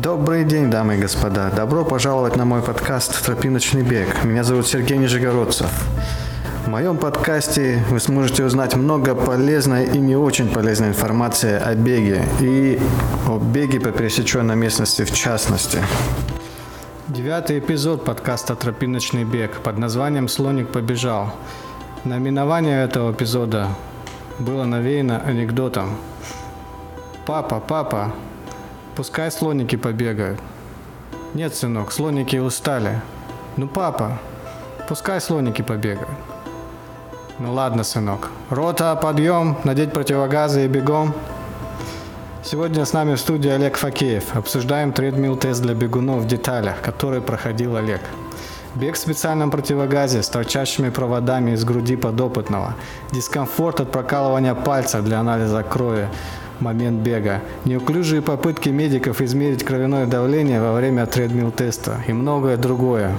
Добрый день, дамы и господа. Добро пожаловать на мой подкаст «Тропиночный бег». Меня зовут Сергей Нижегородцев. В моем подкасте вы сможете узнать много полезной и не очень полезной информации о беге и о беге по пересеченной местности в частности. Девятый эпизод подкаста «Тропиночный бег» под названием «Слоник побежал». Номинование этого эпизода было навеяно анекдотом. «Папа, папа, пускай слоники побегают». «Нет, сынок, слоники устали». «Ну, папа, пускай слоники побегают». «Ну ладно, сынок. Рота, подъем, надеть противогазы и бегом». Сегодня с нами в студии Олег Факеев. Обсуждаем тредмил тест для бегунов в деталях, который проходил Олег. Бег в специальном противогазе с торчащими проводами из груди подопытного. Дискомфорт от прокалывания пальца для анализа крови момент бега. Неуклюжие попытки медиков измерить кровяное давление во время тредмил теста и многое другое.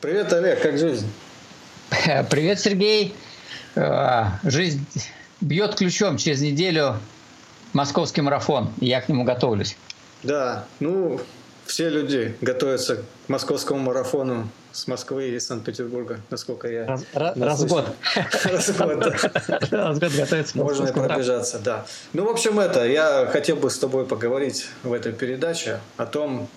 Привет, Олег, как жизнь? Привет, Сергей. А, жизнь бьет ключом через неделю московский марафон. Я к нему готовлюсь. Да, ну, все люди готовятся к московскому марафону с Москвы и Санкт-Петербурга, насколько я Раз, раз в год. Раз в год, да. Раз в год готовится. Можно и пробежаться, да. Ну, в общем, это, я хотел бы с тобой поговорить в этой передаче о том,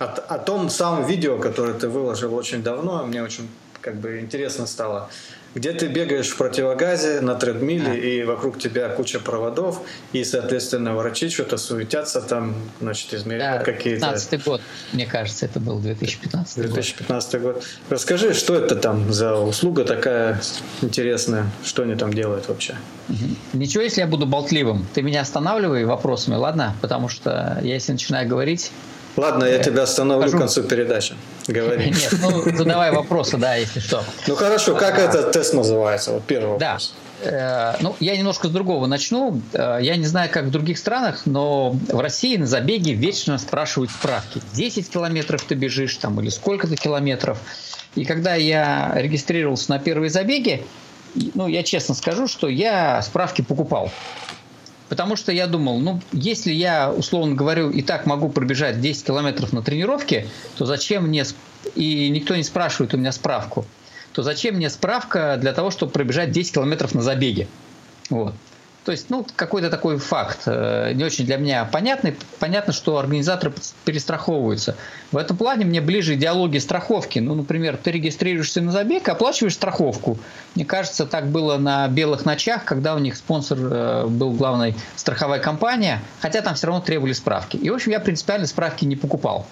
о, о том самом видео, которое ты выложил очень давно, мне очень как бы интересно стало где ты бегаешь в противогазе на тредмиле, а. и вокруг тебя куча проводов, и, соответственно, врачи что-то суетятся там, значит, измеряют да, какие-то... 15 год, мне кажется, это был 2015 2015 год. год. Расскажи, что это там за услуга такая интересная, что они там делают вообще? Ничего, если я буду болтливым. Ты меня останавливай вопросами, ладно? Потому что я, если начинаю говорить, Ладно, я тебя остановлю к концу передачи. Говори. Нет, ну задавай вопросы, да, если что. Ну хорошо, как этот тест называется? Вот первый вопрос. Да. Э, ну, я немножко с другого начну. Э, я не знаю, как в других странах, но в России на забеге вечно спрашивают справки. 10 километров ты бежишь там или сколько-то километров. И когда я регистрировался на первые забеги, ну, я честно скажу, что я справки покупал. Потому что я думал, ну, если я, условно говорю, и так могу пробежать 10 километров на тренировке, то зачем мне, и никто не спрашивает у меня справку, то зачем мне справка для того, чтобы пробежать 10 километров на забеге? Вот. То есть, ну, какой-то такой факт, э, не очень для меня понятный. Понятно, что организаторы перестраховываются. В этом плане мне ближе идеология страховки. Ну, например, ты регистрируешься на забег, оплачиваешь страховку. Мне кажется, так было на белых ночах, когда у них спонсор э, был главной страховая компания, хотя там все равно требовали справки. И, в общем, я принципиально справки не покупал.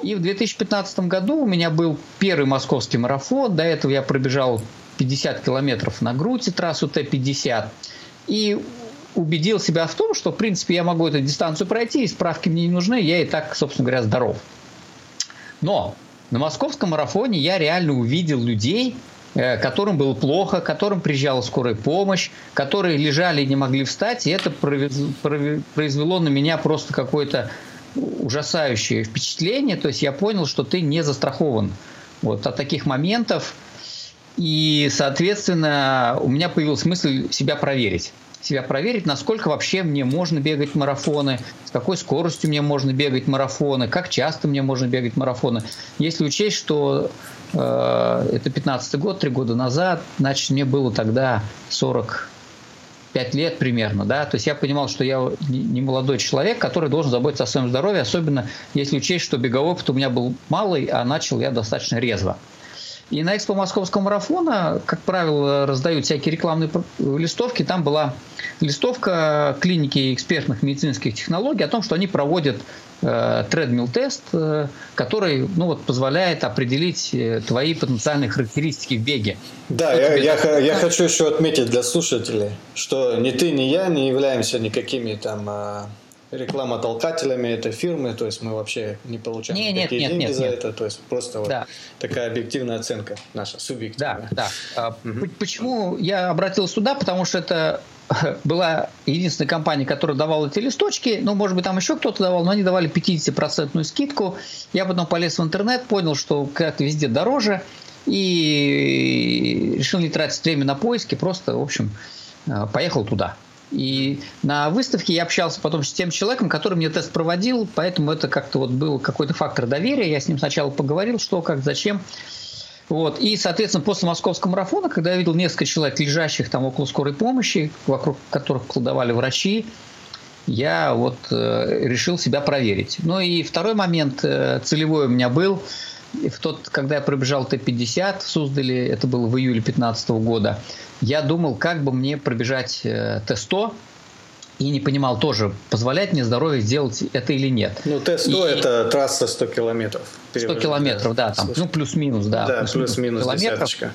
И в 2015 году у меня был первый московский марафон. До этого я пробежал 50 километров на грудь трассу Т-50 и убедил себя в том, что, в принципе, я могу эту дистанцию пройти, и справки мне не нужны, я и так, собственно говоря, здоров. Но на московском марафоне я реально увидел людей, э, которым было плохо, которым приезжала скорая помощь, которые лежали и не могли встать, и это произвело на меня просто какое-то ужасающее впечатление, то есть я понял, что ты не застрахован вот от таких моментов, и, соответственно, у меня появился мысль себя проверить. Себя проверить, насколько вообще мне можно бегать марафоны, с какой скоростью мне можно бегать марафоны, как часто мне можно бегать марафоны. Если учесть, что э, это 15 год, три года назад, значит, мне было тогда 45 лет примерно, да, то есть я понимал, что я не молодой человек, который должен заботиться о своем здоровье, особенно если учесть, что беговой опыт у меня был малый, а начал я достаточно резво. И на экспо московского марафона, как правило, раздают всякие рекламные листовки. Там была листовка клиники экспертных медицинских технологий о том, что они проводят э, тредмил-тест, э, который ну, вот, позволяет определить э, твои потенциальные характеристики в беге. Да, я, я, я хочу еще отметить для слушателей, что ни ты, ни я не являемся никакими там а, реклама толкателями этой фирмы, то есть мы вообще не получаем не, никакие нет, деньги нет, за нет. это, то есть просто да. вот такая объективная оценка наша, субъективная. Да, да. Угу. Почему я обратился сюда? Потому что это была единственная компания, которая давала эти листочки. Ну, может быть, там еще кто-то давал, но они давали 50% скидку. Я потом полез в интернет, понял, что как-то везде дороже. И решил не тратить время на поиски, просто, в общем, э, поехал туда. И на выставке я общался потом с тем человеком, который мне тест проводил, поэтому это как-то вот был какой-то фактор доверия. Я с ним сначала поговорил, что, как, зачем. Вот. И, соответственно, после московского марафона, когда я видел несколько человек, лежащих там около скорой помощи, вокруг которых кладовали врачи, я вот э, решил себя проверить. Ну и второй момент э, целевой у меня был. В тот, когда я пробежал Т-50 в Суздале, это было в июле 2015 года, я думал, как бы мне пробежать э, Т-100, и не понимал тоже, позволяет мне здоровье сделать это или нет. Ну, Т-100 и... это трасса 100 километров. 100 километров, да, там, ну, плюс-минус, да. Да, плюс-минус плюс десяточка.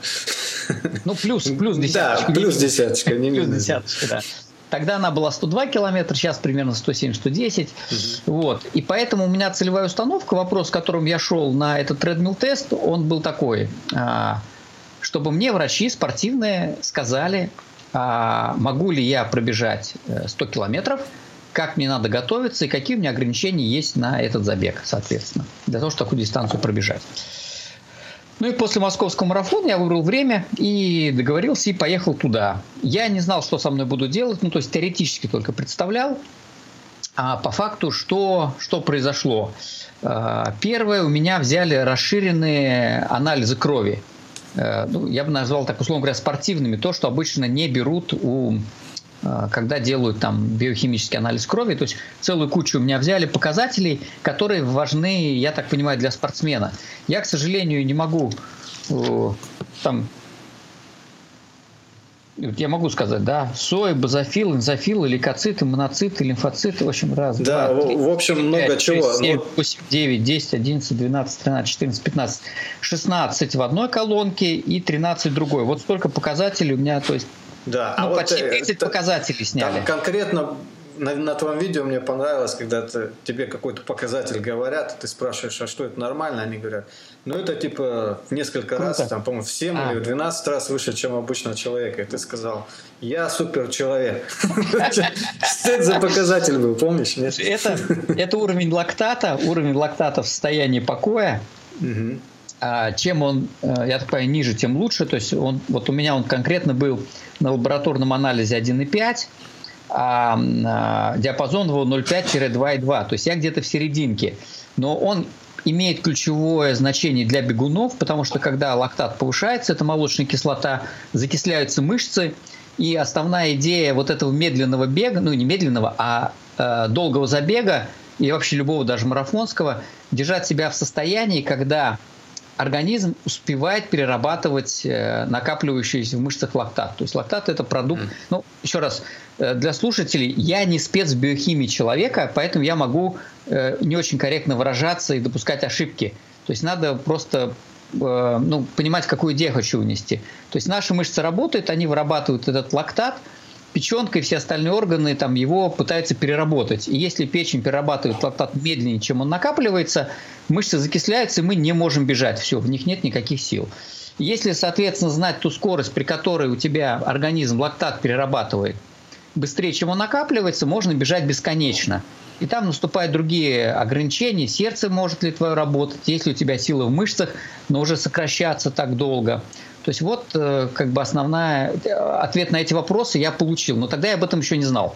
Ну, плюс, плюс десяточка. Да, плюс десяточка, не минус. Плюс десяточка, да. Тогда она была 102 километра, сейчас примерно 107-110. Угу. Вот. И поэтому у меня целевая установка, вопрос, с которым я шел на этот тредмил-тест, он был такой, а, чтобы мне врачи спортивные сказали, а, могу ли я пробежать 100 э, километров, как мне надо готовиться и какие у меня ограничения есть на этот забег, соответственно, для того, чтобы такую дистанцию пробежать. Ну и после московского марафона я выбрал время и договорился и поехал туда. Я не знал, что со мной буду делать, ну то есть теоретически только представлял. А по факту что, что произошло? А, первое, у меня взяли расширенные анализы крови. Э, ну, я бы назвал так, условно говоря, спортивными. То, что обычно не берут у когда делают там биохимический анализ крови, то есть целую кучу у меня взяли показателей, которые важны, я так понимаю, для спортсмена. Я, к сожалению, не могу э, там я могу сказать, да, сои, базофил, энзофил, лейкоциты, моноциты, лимфоциты, в общем, раз, Да, два, три, в общем, 5, много 6, чего. 7, 8, 9, 10, 11, 12, 13, 14, 15, 16 в одной колонке и 13 в другой. Вот столько показателей у меня, то есть да, ну, а почти 30 вот, показателей сняли. Там конкретно на, на твоем видео мне понравилось, когда ты, тебе какой-то показатель говорят, ты спрашиваешь, а что это нормально? Они говорят, ну это типа в несколько Круто. раз, там, по-моему, в 7 а. или в 12 раз выше, чем обычного человека. И ты сказал, я супер человек. Что это за показатель был, помнишь? Это уровень лактата, уровень лактата в состоянии покоя. А чем он, э, я так понимаю, ниже, тем лучше. То есть он, вот у меня он конкретно был на лабораторном анализе 1,5, а, а диапазон его 0,5-2,2. То есть я где-то в серединке. Но он имеет ключевое значение для бегунов, потому что когда лактат повышается, это молочная кислота, закисляются мышцы, и основная идея вот этого медленного бега, ну не медленного, а э, долгого забега и вообще любого даже марафонского, держать себя в состоянии, когда организм успевает перерабатывать э, накапливающийся в мышцах лактат. То есть лактат это продукт, ну, еще раз, э, для слушателей, я не спец в биохимии человека, поэтому я могу э, не очень корректно выражаться и допускать ошибки. То есть надо просто ну, понимать, какую идею хочу унести. То есть наши мышцы работают, они вырабатывают этот лактат – печенка и все остальные органы там его пытаются переработать. И если печень перерабатывает лактат медленнее, чем он накапливается, мышцы закисляются, и мы не можем бежать. Все, в них нет никаких сил. Если, соответственно, знать ту скорость, при которой у тебя организм лактат перерабатывает быстрее, чем он накапливается, можно бежать бесконечно. И там наступают другие ограничения. Сердце может ли твое работать, есть ли у тебя сила в мышцах, но уже сокращаться так долго. То есть вот э, как бы основная э, ответ на эти вопросы я получил, но тогда я об этом еще не знал.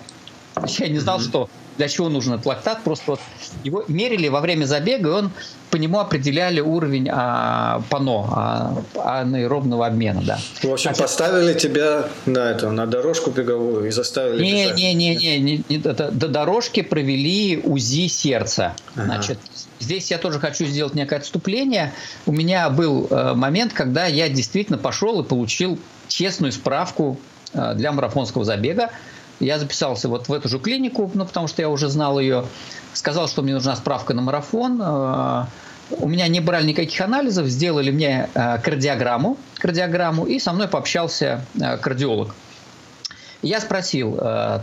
Я не знал, mm-hmm. что для чего нужен этот лактат. Просто вот его мерили во время забега, и он по нему определяли уровень а, ПАНО, а, анаэробного обмена. Да. В общем, Значит, поставили тебя на, это, на дорожку беговую и заставили не, бежать. Не, не, не, не, не это, до дорожки провели УЗИ сердца. Ага. Значит, здесь я тоже хочу сделать некое отступление. У меня был э, момент, когда я действительно пошел и получил честную справку э, для марафонского забега. Я записался вот в эту же клинику, ну, потому что я уже знал ее. Сказал, что мне нужна справка на марафон. Э, у меня не брали никаких анализов, сделали мне кардиограмму, кардиограмму, и со мной пообщался кардиолог. Я спросил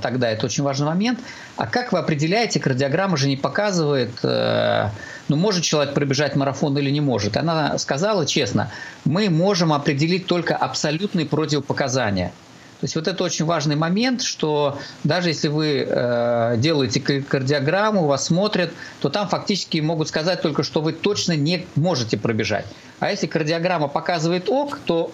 тогда, это очень важный момент, а как вы определяете, кардиограмма же не показывает, ну, может человек пробежать марафон или не может. Она сказала честно, мы можем определить только абсолютные противопоказания – то есть вот это очень важный момент, что даже если вы э, делаете кардиограмму, вас смотрят, то там фактически могут сказать только, что вы точно не можете пробежать. А если кардиограмма показывает ок, то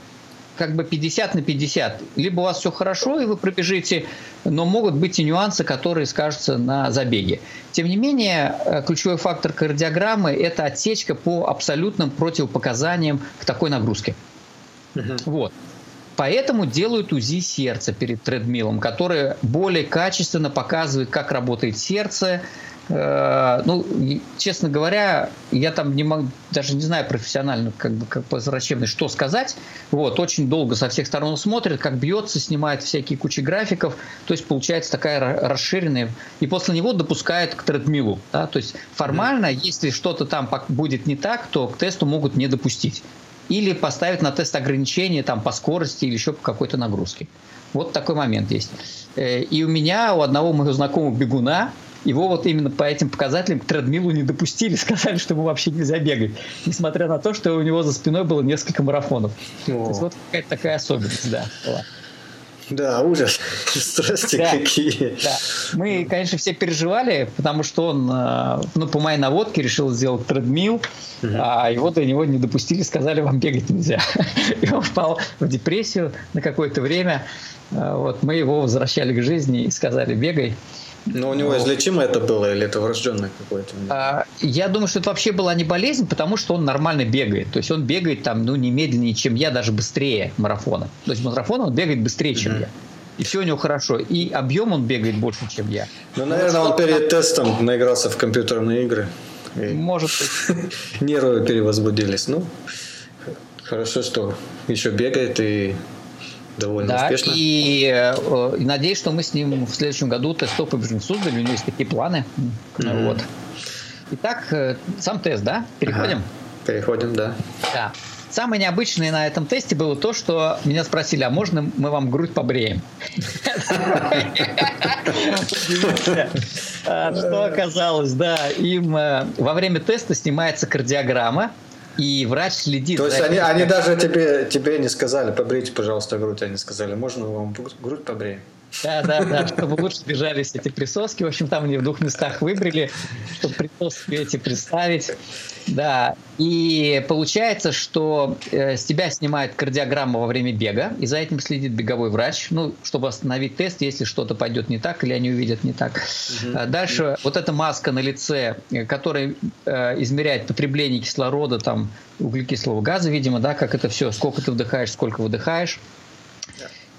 как бы 50 на 50. Либо у вас все хорошо, и вы пробежите, но могут быть и нюансы, которые скажутся на забеге. Тем не менее, э, ключевой фактор кардиограммы – это отсечка по абсолютным противопоказаниям к такой нагрузке. Угу. Вот. Поэтому делают УЗИ сердца перед тредмилом, которое более качественно показывает, как работает сердце, ну, честно говоря, я там не могу, даже не знаю профессионально, как бы, как по что сказать. Вот, очень долго со всех сторон смотрит, как бьется, снимает всякие кучи графиков. То есть получается такая расширенная. И после него допускают к тредмилу. Да? То есть формально, mm-hmm. если что-то там будет не так, то к тесту могут не допустить. Или поставить на тест ограничения там, по скорости или еще по какой-то нагрузке. Вот такой момент есть. Э, и у меня, у одного моего знакомого бегуна, его вот именно по этим показателям к тредмилу не допустили, сказали, что ему вообще нельзя бегать, несмотря на то, что у него за спиной было несколько марафонов. О. То есть вот какая-то такая особенность, да, была. Да, ужас. Страсти да, какие. Да. Мы, конечно, все переживали, потому что он, э, ну, по моей наводке решил сделать тредмил, угу. а его до него не допустили, сказали, вам бегать нельзя. И он впал в депрессию на какое-то время. Э, вот мы его возвращали к жизни и сказали, бегай. Но у него излечимо это было или это врожденное какое-то? А, я думаю, что это вообще была не болезнь, потому что он нормально бегает. То есть он бегает там, ну, не медленнее, чем я, даже быстрее марафона. То есть марафон он бегает быстрее, чем mm-hmm. я. И все у него хорошо. И объем он бегает больше, чем я. Ну, наверное, он перед тестом наигрался в компьютерные игры. Может быть. Нервы перевозбудились. Ну, хорошо, что еще бегает и довольно да, успешно. И, э, и надеюсь, что мы с ним в следующем году тест-топ побежим в Суздале. У него есть такие планы. Mm-hmm. Вот. Итак, э, сам тест, да? Переходим? Ага. Переходим, да. Да. Самое необычное на этом тесте было то, что меня спросили, а можно мы вам грудь побреем? Что оказалось, да, им э, во время теста снимается кардиограмма, и врач следит. То есть они, они даже тебе, тебе не сказали, побрейте, пожалуйста, грудь, они сказали, можно вам грудь побреем? Да, да, да, чтобы лучше сбежались эти присоски. В общем, там они в двух местах выбрали, чтобы присоски эти представить. Да, и получается, что э, с тебя снимает кардиограмма во время бега, и за этим следит беговой врач, ну, чтобы остановить тест, если что-то пойдет не так или они увидят не так. Угу. Дальше вот эта маска на лице, э, которая э, измеряет потребление кислорода, там, углекислого газа, видимо, да, как это все, сколько ты вдыхаешь, сколько выдыхаешь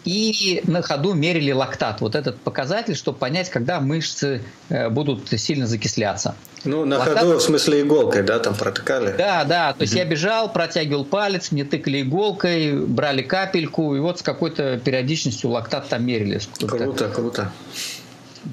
и на ходу мерили лактат, вот этот показатель, чтобы понять, когда мышцы э, будут сильно закисляться. Ну, на лактат... ходу, в смысле иголкой, да, там протыкали? Да, да, то есть я бежал, протягивал палец, мне тыкали иголкой, брали капельку, и вот с какой-то периодичностью лактат там мерили. Круто, круто.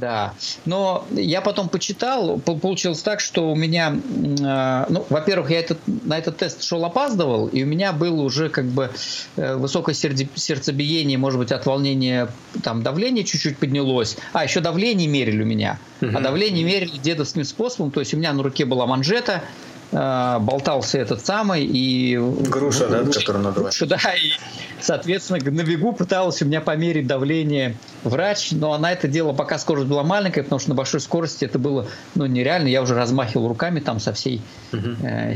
Да, но я потом почитал, получилось так, что у меня, э, ну, во-первых, я этот, на этот тест шел опаздывал, и у меня было уже как бы э, высокое сердцебиение, может быть, от волнения, там давление чуть-чуть поднялось, а еще давление мерили у меня, угу. а давление мерили дедовским способом, то есть у меня на руке была манжета, болтался этот самый и груша, да, которую надо груша, да, и соответственно на бегу пыталась у меня померить давление врач, но она это делала, пока скорость была маленькая, потому что на большой скорости это было ну нереально, я уже размахивал руками там со всей э,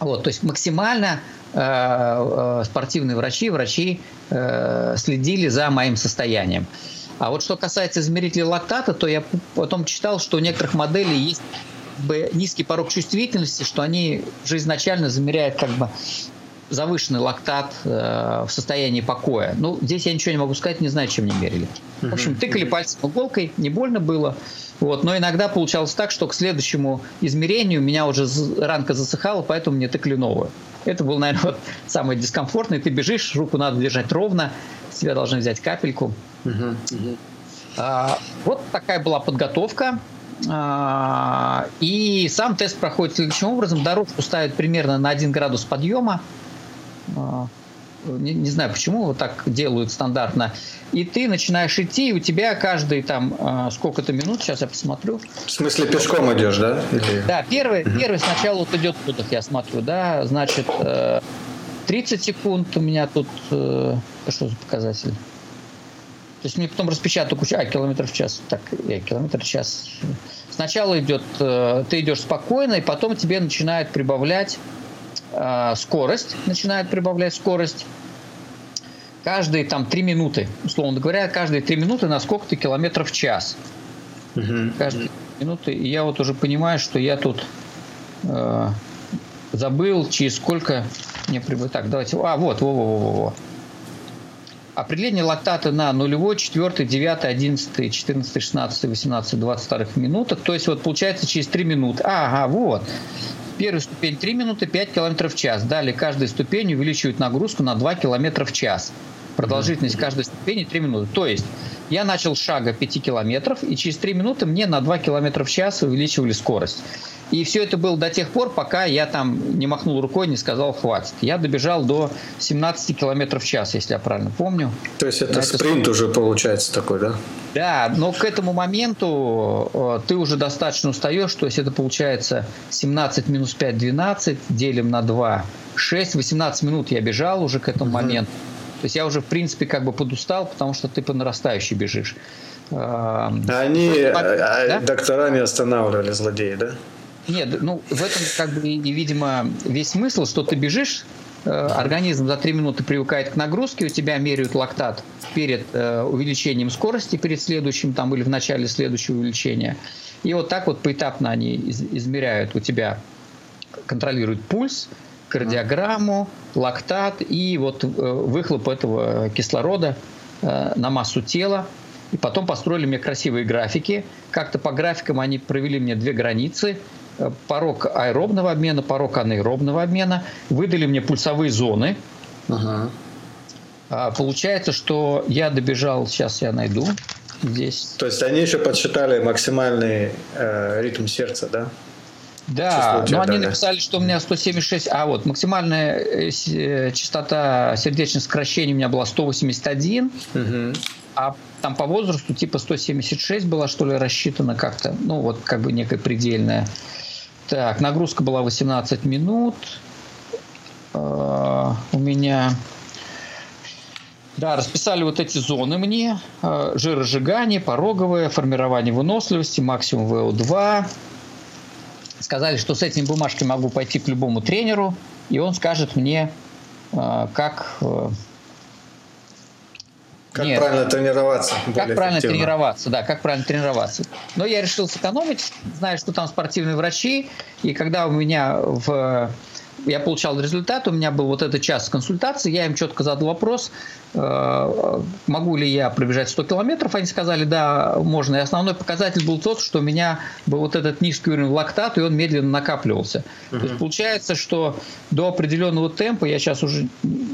вот, то есть максимально э, э, спортивные врачи, врачи э, следили за моим состоянием. А вот что касается измерителей лактата, то я потом читал, что у некоторых моделей есть бы низкий порог чувствительности, что они же изначально замеряют как бы завышенный лактат э, в состоянии покоя. Ну, здесь я ничего не могу сказать, не знаю, чем не мерили. В общем, тыкали пальцем иголкой, не больно было. Вот, но иногда получалось так, что к следующему измерению меня уже ранка засыхала, поэтому мне тыкали новую. Это было, наверное, вот самое дискомфортное. Ты бежишь, руку надо держать ровно, с тебя должны взять капельку. А, вот такая была подготовка. А, и сам тест проходит следующим образом. Дорожку ставят примерно на 1 градус подъема. А, не, не знаю, почему вот так делают стандартно. И ты начинаешь идти, и у тебя каждый там а, сколько-то минут, сейчас я посмотрю. В смысле пешком идешь, да? Или... Да, первый, угу. первый сначала вот идет выдох, я смотрю, да, значит, 30 э, секунд у меня тут, э, что за показатель? То есть мне потом распечатают кучу, а, километров в час. Так, я, километр в час. Сначала идет, э, ты идешь спокойно, и потом тебе начинают прибавлять э, скорость, начинают прибавлять скорость. каждые там три минуты, условно говоря, каждые три минуты на сколько-то километров в час. Угу. Каждые минуты. И я вот уже понимаю, что я тут э, забыл, через сколько мне прибыть. Так, давайте. А, вот, во, во, во, во, во. Определение лактата на нулевой, 4, 9, 11, 14, 16, 18, 22 минутах. То есть вот получается через 3 минуты. Ага, вот. Первая ступень 3 минуты, 5 км в час. Далее каждая ступень увеличивает нагрузку на 2 км в час. Продолжительность каждой ступени 3 минуты. То есть я начал с шага 5 километров, и через 3 минуты мне на 2 км в час увеличивали скорость. И все это было до тех пор, пока я там не махнул рукой, не сказал хватит. Я добежал до 17 км в час, если я правильно помню. То есть это спринт это... уже получается такой, да? Да, но к этому моменту э, ты уже достаточно устаешь, то есть это получается 17 минус 5, 12, делим на 2, 6, 18 минут я бежал уже к этому угу. моменту. То есть я уже, в принципе, как бы подустал, потому что ты по нарастающей бежишь. Они, а, да? доктора не останавливали злодеи, да? Нет, ну в этом как бы и, видимо, весь смысл, что ты бежишь, э, организм за 3 минуты привыкает к нагрузке, у тебя меряют лактат перед э, увеличением скорости, перед следующим там или в начале следующего увеличения. И вот так вот поэтапно они из, измеряют у тебя, контролируют пульс, кардиограмму, лактат и вот э, выхлоп этого кислорода э, на массу тела. И потом построили мне красивые графики. Как-то по графикам они провели мне две границы – порог аэробного обмена, порог анаэробного обмена, выдали мне пульсовые зоны. Ага. Получается, что я добежал, сейчас я найду здесь. То есть они еще подсчитали максимальный э, ритм сердца, да? Да, но они написали, что у меня 176, а вот максимальная э, э, частота сердечных сокращений у меня была 181, угу. а там по возрасту типа 176 была что ли рассчитана как-то, ну вот как бы некая предельная. Так, нагрузка была 18 минут. Uh, у меня... Да, расписали вот эти зоны мне. Uh, жиросжигание, пороговое, формирование выносливости, максимум ВО2. Сказали, что с этими бумажками могу пойти к любому тренеру, и он скажет мне, uh, как как Нет. правильно тренироваться? Как правильно тренироваться, да, как правильно тренироваться. Но я решил сэкономить, зная, что там спортивные врачи, и когда у меня в я получал результат, у меня был вот этот час консультации, я им четко задал вопрос, э, могу ли я пробежать 100 километров, они сказали, да, можно. И основной показатель был тот, что у меня был вот этот низкий уровень лактата, и он медленно накапливался. Uh-huh. То есть получается, что до определенного темпа, я сейчас уже,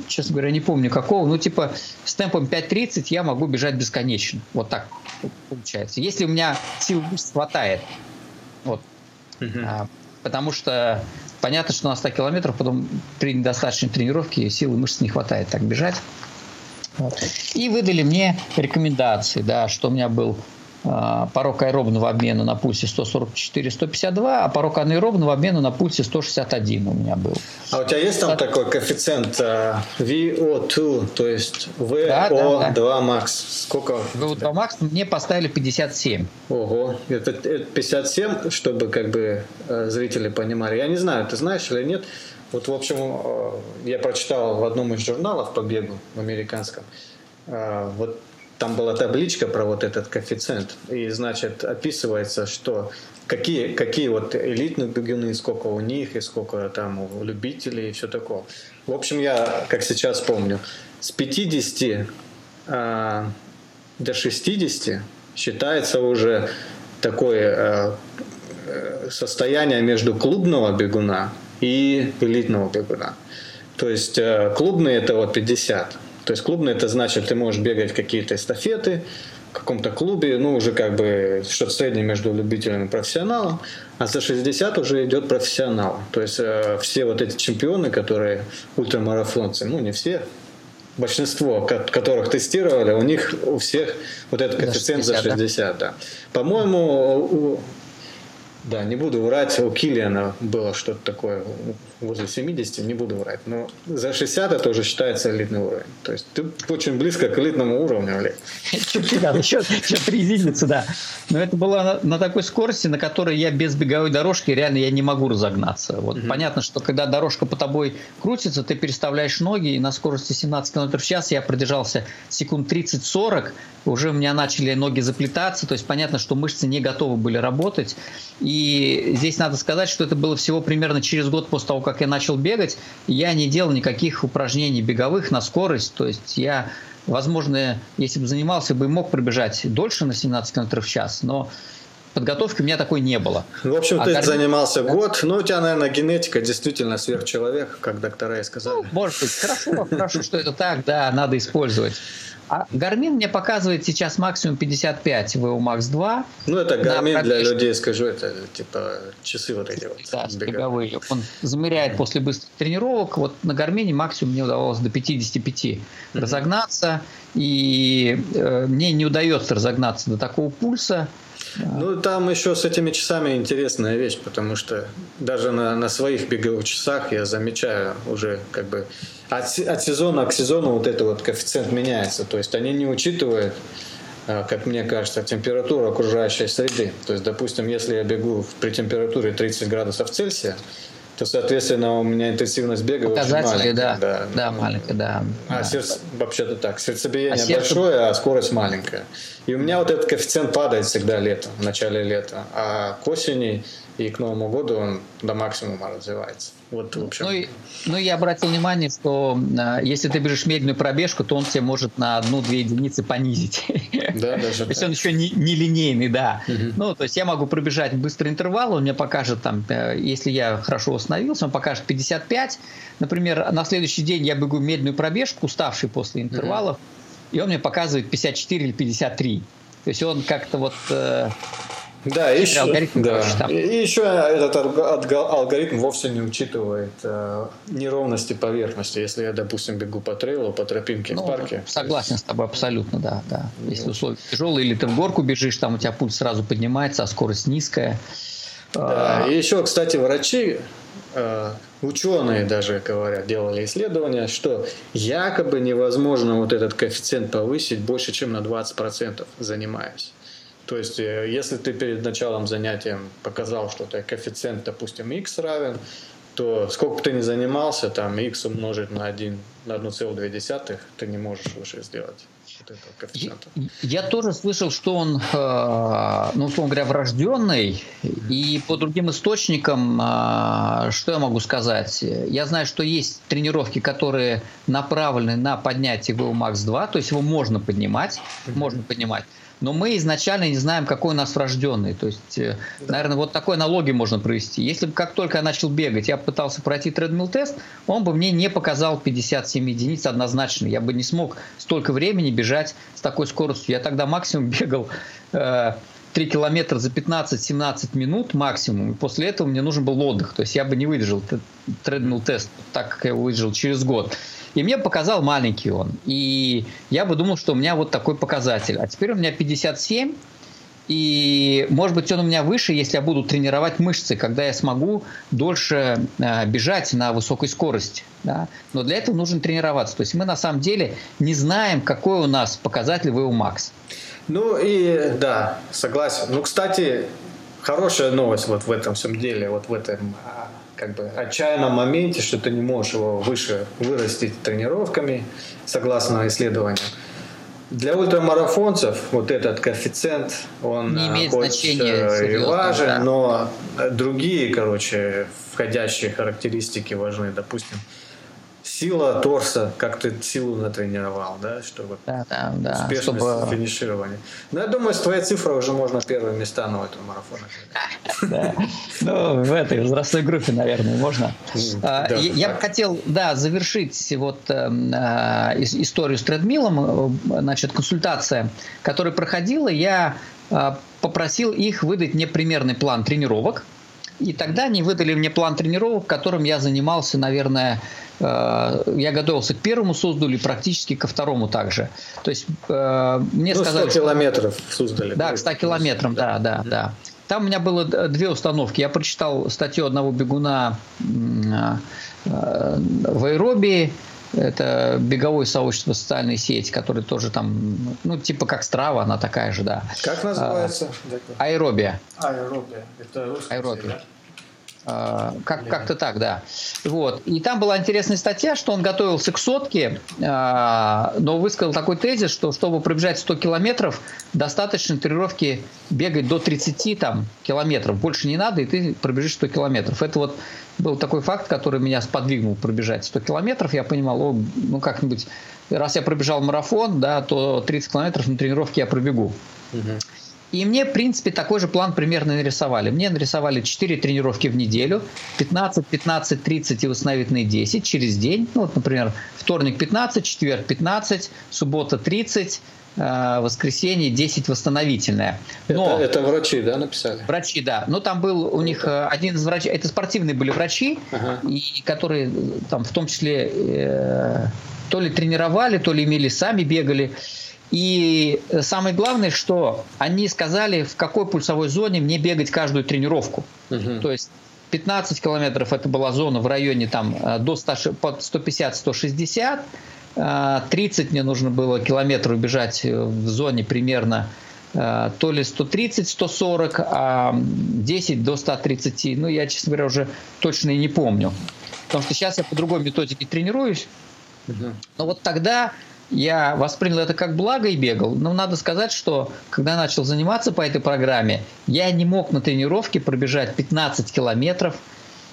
честно говоря, не помню какого, ну типа с темпом 5.30 я могу бежать бесконечно. Вот так получается. Если у меня сил хватает. Вот. Uh-huh. Потому что понятно, что на 100 километров потом при недостаточной тренировке силы мышц не хватает так бежать. Вот. И выдали мне рекомендации, да, что у меня был порог аэробного обмена на пульсе 144-152, а порог анаэробного обмена на пульсе 161 у меня был. А у тебя есть там это... такой коэффициент uh, VO2, то есть VO2 да, да, да. max? Сколько? VO2 max мне поставили 57. Ого, это, это 57, чтобы как бы э, зрители понимали. Я не знаю, ты знаешь или нет, вот, в общем, э, я прочитал в одном из журналов по бегу, в американском, э, вот там была табличка про вот этот коэффициент, и, значит, описывается, что какие, какие вот элитные бегуны, сколько у них, и сколько там у любителей, и все такое. В общем, я, как сейчас помню, с 50 а, до 60 считается уже такое э, состояние между клубного бегуна и элитного бегуна. То есть э, клубный это вот 50. То есть клубный это значит, ты можешь бегать какие-то эстафеты в каком-то клубе, ну уже как бы что-то среднее между любителем и профессионалом, а за 60 уже идет профессионал. То есть э, все вот эти чемпионы, которые ультрамарафонцы, ну не все, большинство, которых тестировали, у них у всех вот этот коэффициент за 60, за 60 да. По-моему, Да, не буду врать, у Киллиана было что-то такое возле 70, не буду врать. Но за 60 это уже считается элитный уровень. То есть ты очень близко к элитному уровню, Олег. Еще, еще единицы, да. Но это было на, такой скорости, на которой я без беговой дорожки реально я не могу разогнаться. Вот понятно, что когда дорожка по тобой крутится, ты переставляешь ноги, и на скорости 17 км в час я продержался секунд 30-40, уже у меня начали ноги заплетаться, то есть понятно, что мышцы не готовы были работать. И здесь надо сказать, что это было всего примерно через год после того, как я начал бегать. Я не делал никаких упражнений беговых на скорость, то есть я Возможно, если бы занимался, бы мог пробежать дольше на 17 км в час, но подготовки у меня такой не было. Ну, в общем, а ты гор... занимался да? год, но у тебя, наверное, генетика действительно сверхчеловек, как доктора и сказали. Ну, может быть, хорошо, хорошо, что это так, да, надо использовать. А Garmin мне показывает сейчас максимум 55 VO Max 2. Ну, это Garmin для людей, скажу, это типа часы вот эти вот. Да, беговые. Он замеряет после быстрых тренировок. Вот на Гармине максимум мне удавалось до 55 mm-hmm. разогнаться. И э, мне не удается разогнаться до такого пульса. Ну, там еще с этими часами интересная вещь, потому что даже на, на своих беговых часах я замечаю уже как бы от, от сезона к сезону вот этот вот коэффициент меняется. То есть они не учитывают, а, как мне кажется, температуру окружающей среды. То есть, допустим, если я бегу при температуре 30 градусов Цельсия, то, соответственно, у меня интенсивность бега Показатели, очень маленькая. Да, да, да маленькая, да. А да. сердце, вообще-то так, сердцебиение а сердце... большое, а скорость маленькая. И у меня вот этот коэффициент падает всегда летом, в начале лета, а к осени и к Новому году он до максимума развивается. Вот, в общем. Ну, и, ну, я обратил внимание, что э, если ты бежишь медленную пробежку, то он тебе может на одну-две единицы понизить. Да, даже То есть он еще не, не линейный, да. Угу. Ну, то есть я могу пробежать быстрый интервал, он мне покажет там, э, если я хорошо восстановился, он покажет 55. Например, на следующий день я бегу медленную пробежку, уставший после интервалов, угу. и он мне показывает 54 или 53. То есть он как-то вот... Э, да, еще, алгоритм да. Там. И еще этот алгоритм вовсе не учитывает э, неровности поверхности. Если я, допустим, бегу по трейлу, по тропинке ну, в парке. Согласен с тобой абсолютно, да. да. Если условия тяжелые, или ты в горку бежишь, там у тебя пульс сразу поднимается, а скорость низкая. Да, а... и еще, кстати, врачи, э, ученые даже говорят, делали исследования, что якобы невозможно вот этот коэффициент повысить больше, чем на 20% занимаясь. То есть, э, если ты перед началом занятия показал, что у коэффициент, допустим, x равен, то сколько бы ты ни занимался, там x умножить на 1, на 1,2, ты не можешь выше сделать. Я тоже слышал, что он, э, ну, условно говоря, врожденный. И по другим источникам, э, что я могу сказать? Я знаю, что есть тренировки, которые направлены на поднятие VO Max 2, то есть его можно поднимать, можно поднимать но мы изначально не знаем, какой у нас врожденный. То есть, э, да. наверное, вот такой аналогию можно провести. Если бы как только я начал бегать, я пытался пройти тредмил тест, он бы мне не показал 57 единиц однозначно. Я бы не смог столько времени бежать с такой скоростью. Я тогда максимум бегал э, 3 километра за 15-17 минут максимум. И после этого мне нужен был отдых. То есть я бы не выдержал тредмил тест так, как я его выдержал через год. И мне показал маленький он. И я бы думал, что у меня вот такой показатель. А теперь у меня 57. И, может быть, он у меня выше, если я буду тренировать мышцы, когда я смогу дольше э, бежать на высокой скорости. Да? Но для этого нужно тренироваться. То есть мы на самом деле не знаем, какой у нас показатель VO Max. Ну и да, согласен. Ну, кстати, хорошая новость вот в этом всем деле, вот в этом а, как бы отчаянном моменте, что ты не можешь его выше вырастить тренировками, согласно исследованиям. Для ультрамарафонцев вот этот коэффициент, он не имеет хоть значения и важен, да. но другие, короче, входящие характеристики важны. Допустим, сила торса, как ты силу натренировал, да, чтобы да, да, да, успешность чтобы... финиширования. Ну, я думаю, с твоей цифрой уже можно первые места на этом марафоне. Ну, в этой возрастной группе, наверное, можно. А, я бы хотел, да, завершить вот эм, а, историю с тредмилом, значит, консультация, которая проходила, я а, попросил их выдать мне примерный план тренировок, и тогда они выдали мне план тренировок, которым я занимался, наверное, Э, я готовился к первому Суздалю и практически ко второму также. То есть э, мне ну, сказали... 100 километров в Суздале. Да, к 100 километрам, да, да, да. да. Там у меня было две установки. Я прочитал статью одного бегуна в аэробии, это беговое сообщество социальной сети, который тоже там, ну, типа как Страва, она такая же, да. Как называется? А, аэробия. Аэробия. Это русский Аэробия. Да? А, как, как-то так, да. Вот. И там была интересная статья, что он готовился к сотке, а, но высказал такой тезис, что чтобы пробежать 100 километров, достаточно тренировки бегать до 30 там, километров. Больше не надо, и ты пробежишь 100 километров. Это вот был такой факт, который меня сподвигнул пробежать 100 километров. Я понимал, о, ну как-нибудь, раз я пробежал марафон, да, то 30 километров на тренировке я пробегу. Угу. И мне, в принципе, такой же план примерно нарисовали. Мне нарисовали 4 тренировки в неделю, 15, 15, 30 и восстановительные 10 через день. Ну, вот, например, вторник 15, четверг 15, суббота 30, э, воскресенье 10 восстановительное. Но, это, это врачи, да, написали? Врачи, да. Но там был у них э, один из врачей, это спортивные были врачи, ага. и которые там в том числе э, то ли тренировали, то ли имели сами бегали. И самое главное, что они сказали, в какой пульсовой зоне мне бегать каждую тренировку. Угу. То есть 15 километров это была зона в районе там э, до 150-160. 30 э, мне нужно было километров бежать э, в зоне примерно то ли 130-140, а 10 до 130. Ну, я, честно говоря, уже точно и не помню. Потому что сейчас я по другой методике тренируюсь. Угу. Но вот тогда я воспринял это как благо и бегал. Но надо сказать, что когда я начал заниматься по этой программе, я не мог на тренировке пробежать 15 километров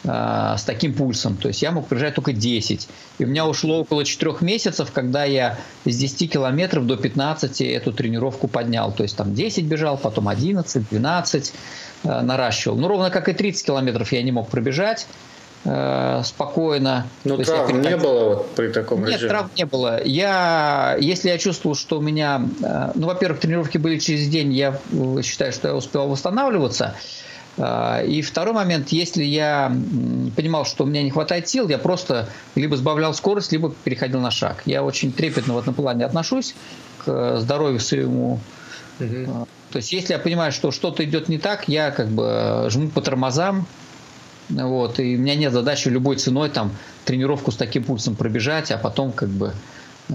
э, с таким пульсом. То есть я мог пробежать только 10. И у меня ушло около 4 месяцев, когда я с 10 километров до 15 эту тренировку поднял. То есть там 10 бежал, потом 11, 12 э, наращивал. Ну, ровно как и 30 километров я не мог пробежать э, спокойно. Но То травм не было вот при таком Нет, режиме? травм не было. Я, если я чувствовал, что у меня, э, ну, во-первых, тренировки были через день, я считаю, что я успел восстанавливаться. Э, и второй момент, если я понимал, что у меня не хватает сил, я просто либо сбавлял скорость, либо переходил на шаг. Я очень трепетно в этом плане отношусь к здоровью своему. Угу. То есть, если я понимаю, что что-то идет не так, я как бы жму по тормозам, вот, и у меня нет задачи любой ценой там тренировку с таким пульсом пробежать, а потом как бы э,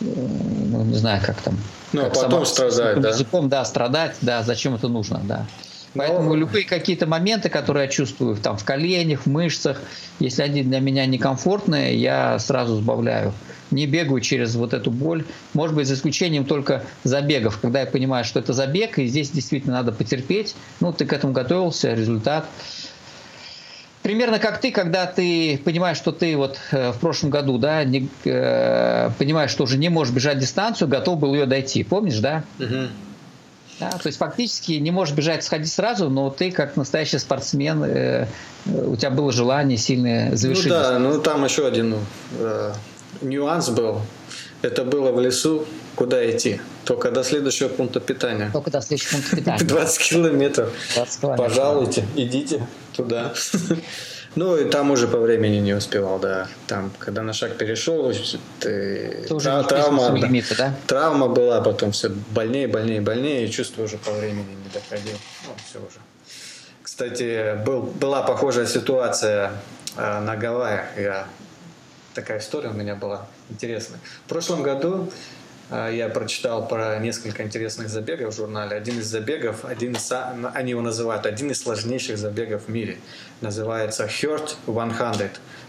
ну, не знаю, как там. Ну, а как потом сама, страдать, да? Языком, да, страдать, да, зачем это нужно, да. Поэтому Но... любые какие-то моменты, которые я чувствую там в коленях, в мышцах, если они для меня некомфортные, я сразу сбавляю. Не бегаю через вот эту боль. Может быть, за исключением только забегов, когда я понимаю, что это забег, и здесь действительно надо потерпеть. Ну, ты к этому готовился, результат примерно как ты, когда ты понимаешь, что ты вот э, в прошлом году, да, не, э, понимаешь, что уже не можешь бежать дистанцию, готов был ее дойти. Помнишь, да? Угу. Да, то есть фактически не можешь бежать, сходить сразу, но ты как настоящий спортсмен, э, у тебя было желание сильное завершить. Ну да, ну там еще один э, нюанс был. Это было в лесу, куда идти? Только до следующего пункта питания. Только до следующего пункта питания. 20 километров. 20 километров. Пожалуйте, идите туда. Ну, и там уже по времени не успевал, да. Там, когда на шаг перешел, ты... ты уже Тра- травма, да, лимита, да? Травма была, потом все больнее, больнее, больнее, и чувство уже по времени не доходил. Ну, все уже. Кстати, был, была похожая ситуация э, на Гавайях. Я, такая история у меня была интересная. В прошлом году я прочитал про несколько интересных забегов в журнале. Один из забегов, один из, они его называют один из сложнейших забегов в мире. Называется Hurt 100.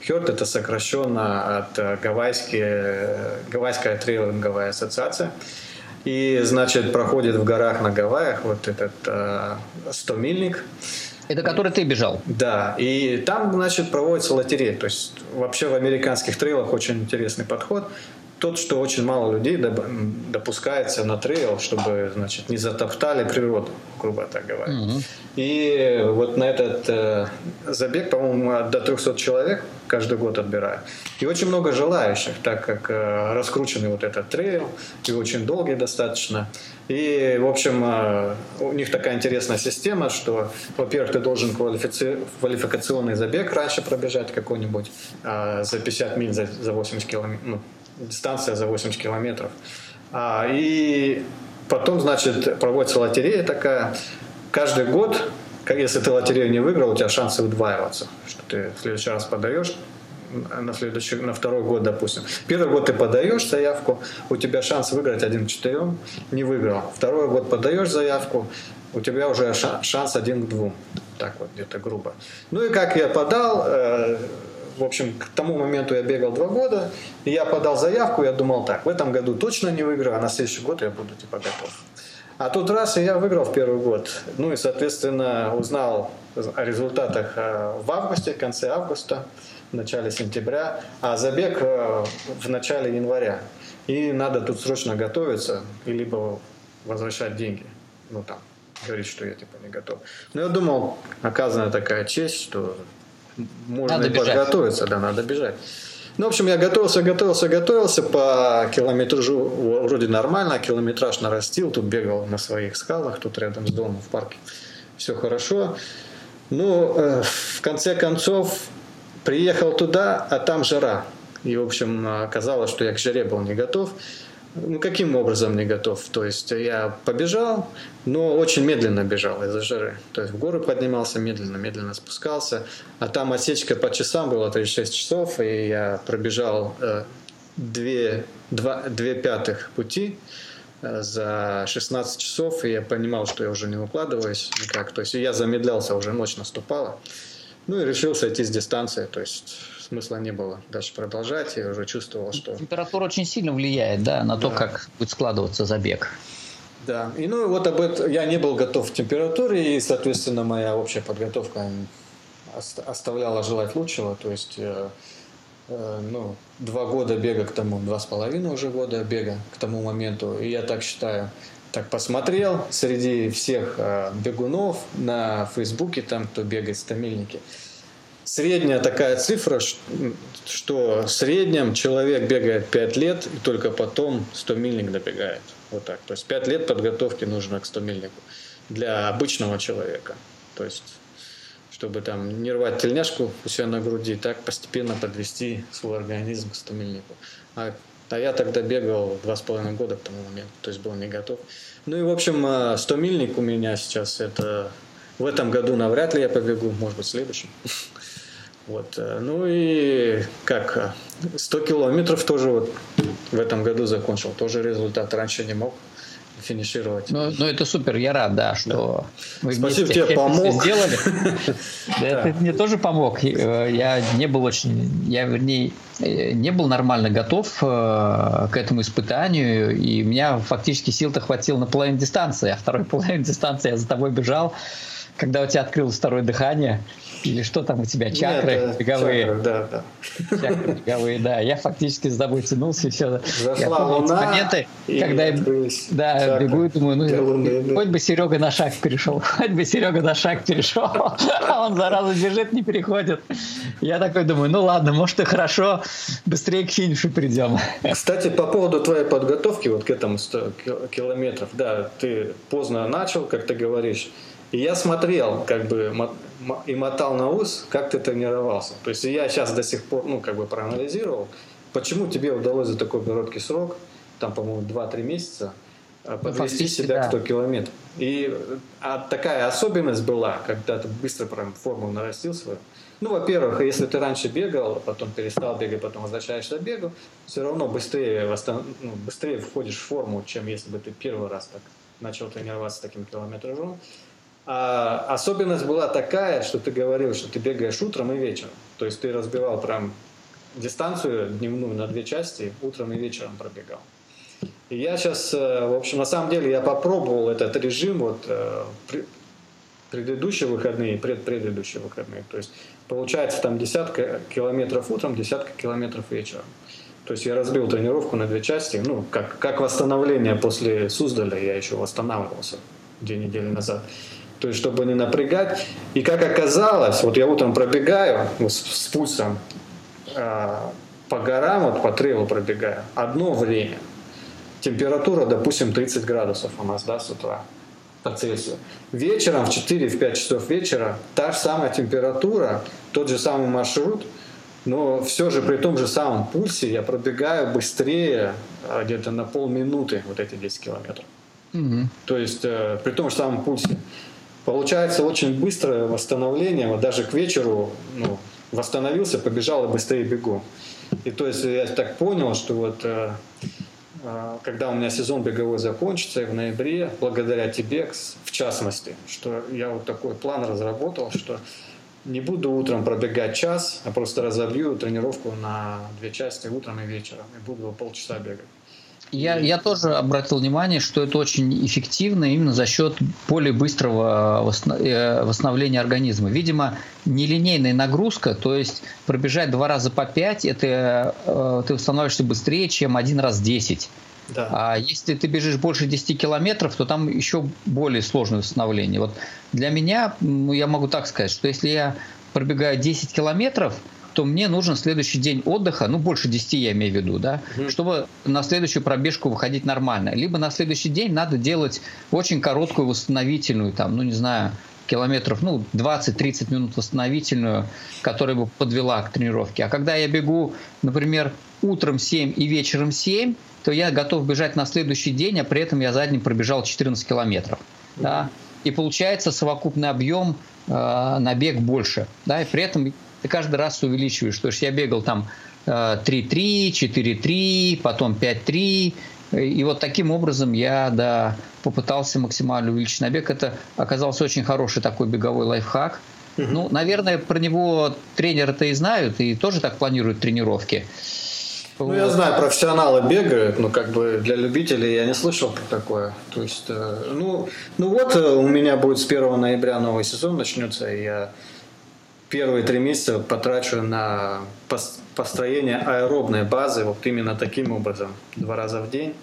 Hurt это сокращенно от э, гавайские, гавайская трейлинговая ассоциация. И, значит, проходит в горах на Гавайях вот этот э, 100-мильник. Это который ты бежал? Да, и там, значит, проводится лотерея. То есть вообще в американских трейлах очень интересный подход тот, что очень мало людей допускается на трейл, чтобы, значит, не затоптали природу, грубо так говоря. Угу. И вот на этот э, забег, по-моему, до 300 человек каждый год отбирают. И очень много желающих, так как э, раскрученный вот этот трейл, и очень долгий достаточно. И, в общем, э, у них такая интересная система, что, во-первых, ты должен квалифици... квалификационный забег раньше пробежать какой-нибудь э, за 50 миль, за, за 80 километров, ну, дистанция за 80 километров. А, и потом, значит, проводится лотерея такая, каждый год, если ты лотерею не выиграл, у тебя шансы удваиваются, что ты в следующий раз подаешь на следующий, на второй год, допустим. Первый год ты подаешь заявку, у тебя шанс выиграть 1 к 4, не выиграл. Второй год подаешь заявку, у тебя уже шанс 1 к 2. Так вот, где-то грубо. Ну и как я подал, э, в общем, к тому моменту я бегал два года, и я подал заявку, я думал так, в этом году точно не выиграю, а на следующий год я буду типа готов. А тут раз, и я выиграл в первый год. Ну и, соответственно, узнал о результатах э, в августе, в конце августа, в начале сентября, а забег э, в начале января. И надо тут срочно готовиться, и либо возвращать деньги. Ну там, говорить, что я типа не готов. Но я думал, оказана такая честь, что можно надо подготовиться, да, надо бежать. Ну, в общем, я готовился, готовился, готовился по километражу вроде нормально, километраж нарастил, тут бегал на своих скалах, тут рядом с домом в парке. Все хорошо. Ну, э, в конце концов, приехал туда, а там жара. И, в общем, оказалось, что я к жаре был не готов ну, каким образом не готов? То есть я побежал, но очень медленно бежал из-за жары. То есть в горы поднимался медленно, медленно спускался. А там отсечка по часам была 36 часов, и я пробежал э, две, два, две пятых пути э, за 16 часов, и я понимал, что я уже не укладываюсь никак. То есть я замедлялся, уже ночь наступала. Ну и решил сойти с дистанции, то есть смысла не было дальше продолжать. Я уже чувствовал, что... Температура очень сильно влияет, да, на да. то, как будет складываться забег. Да, и ну вот об этом я не был готов к температуре, и, соответственно, моя общая подготовка оставляла желать лучшего. То есть, э, э, ну, два года бега к тому, два с половиной уже года бега к тому моменту, и я так считаю, так посмотрел среди всех э, бегунов на Фейсбуке, там, кто бегает стамильники, средняя такая цифра, что в среднем человек бегает 5 лет и только потом 100 мильник добегает. Вот так. То есть 5 лет подготовки нужно к 100 мильнику для обычного человека. То есть чтобы там не рвать тельняшку у себя на груди, так постепенно подвести свой организм к 100 мильнику. А, а я тогда бегал два с половиной года к тому моменту, то есть был не готов. Ну и в общем 100 а, мильник у меня сейчас это в этом году навряд ли я побегу, может быть в следующем. Вот. Э, ну и как 100 километров тоже вот в этом году закончил. Тоже результат раньше не мог финишировать. Ну, ну это супер, я рад, да, что да. вы Спасибо тебе, помог. сделали. Это мне тоже помог. Э, я не был очень, я вернее, э, не был нормально готов к этому испытанию, и у меня фактически сил-то хватило на половину дистанции, а второй половину дистанции я за тобой бежал, когда у тебя открылось второе дыхание, или что там у тебя, чакры Нет, беговые? Чакры, да, да. Чакры беговые, да. Я фактически с тобой тянулся, все. Зашла я луна, моменты, когда я да, чакры. бегу и думаю, ну, луны, хоть бы Серега на шаг перешел, хоть бы Серега на шаг перешел, а он зараза бежит, не переходит. Я такой думаю, ну ладно, может и хорошо, быстрее к финишу придем. Кстати, по поводу твоей подготовки вот к этому 100 километров, да, ты поздно начал, как ты говоришь, и я смотрел, как бы, и мотал на ус, как ты тренировался. То есть я сейчас до сих пор, ну, как бы проанализировал, почему тебе удалось за такой короткий срок, там, по-моему, 2-3 месяца, э, ну, подвести ну, себя да. к 100 километров. И а такая особенность была, когда ты быстро прям форму нарастил свою. Ну, во-первых, если ты раньше бегал, потом перестал бегать, потом возвращаешься к бегу, все равно быстрее, восстан... ну, быстрее входишь в форму, чем если бы ты первый раз так начал тренироваться таким километражом. А особенность была такая, что ты говорил, что ты бегаешь утром и вечером. То есть ты разбивал прям дистанцию дневную на две части, утром и вечером пробегал. И я сейчас, э, в общем, на самом деле я попробовал этот режим вот э, предыдущие выходные предпредыдущие выходные. То есть получается там десятка километров утром, десятка километров вечером. То есть я разбил тренировку на две части, ну, как, как восстановление после Суздаля, я еще восстанавливался две недели назад то есть чтобы не напрягать. И как оказалось, вот я утром пробегаю вот, с, с пульсом э, по горам, вот по трейлу пробегаю, одно время. Температура, допустим, 30 градусов у нас, да, с утра по Цельсию. Вечером в 4-5 часов вечера та же самая температура, тот же самый маршрут, но все же при том же самом пульсе я пробегаю быстрее где-то на полминуты вот эти 10 километров. Угу. То есть э, при том же самом пульсе. Получается очень быстрое восстановление, вот даже к вечеру ну, восстановился, побежал и быстрее бегу. И то есть я так понял, что вот э, э, когда у меня сезон беговой закончится в ноябре, благодаря тебе, в частности, что я вот такой план разработал, что не буду утром пробегать час, а просто разобью тренировку на две части утром и вечером. И буду полчаса бегать. Я, я тоже обратил внимание, что это очень эффективно именно за счет более быстрого э, восстановления организма. Видимо, нелинейная нагрузка, то есть пробежать два раза по пять, это э, ты восстанавливаешься быстрее, чем один раз десять. Да. А если ты бежишь больше 10 километров, то там еще более сложное восстановление. Вот для меня, ну, я могу так сказать, что если я пробегаю 10 километров, то мне нужен следующий день отдыха, ну, больше 10 я имею в виду, да, угу. чтобы на следующую пробежку выходить нормально. Либо на следующий день надо делать очень короткую восстановительную, там, ну, не знаю, километров, ну, 20-30 минут восстановительную, которая бы подвела к тренировке. А когда я бегу, например, утром 7 и вечером 7, то я готов бежать на следующий день, а при этом я за день пробежал 14 километров. Да? И получается совокупный объем э, на бег больше. Да? И при этом ты каждый раз увеличиваешь. То есть я бегал там 3-3, 4-3, потом 5-3. И вот таким образом я да, попытался максимально увеличить набег. Это оказался очень хороший такой беговой лайфхак. Ну, наверное, про него тренеры-то и знают, и тоже так планируют тренировки. Ну, я знаю, профессионалы бегают, но как бы для любителей я не слышал про такое. То есть, э, ну, ну вот э, у меня будет с 1 ноября новый сезон начнется, и я первые три месяца потрачу на построение аэробной базы вот именно таким образом. Два раза в день,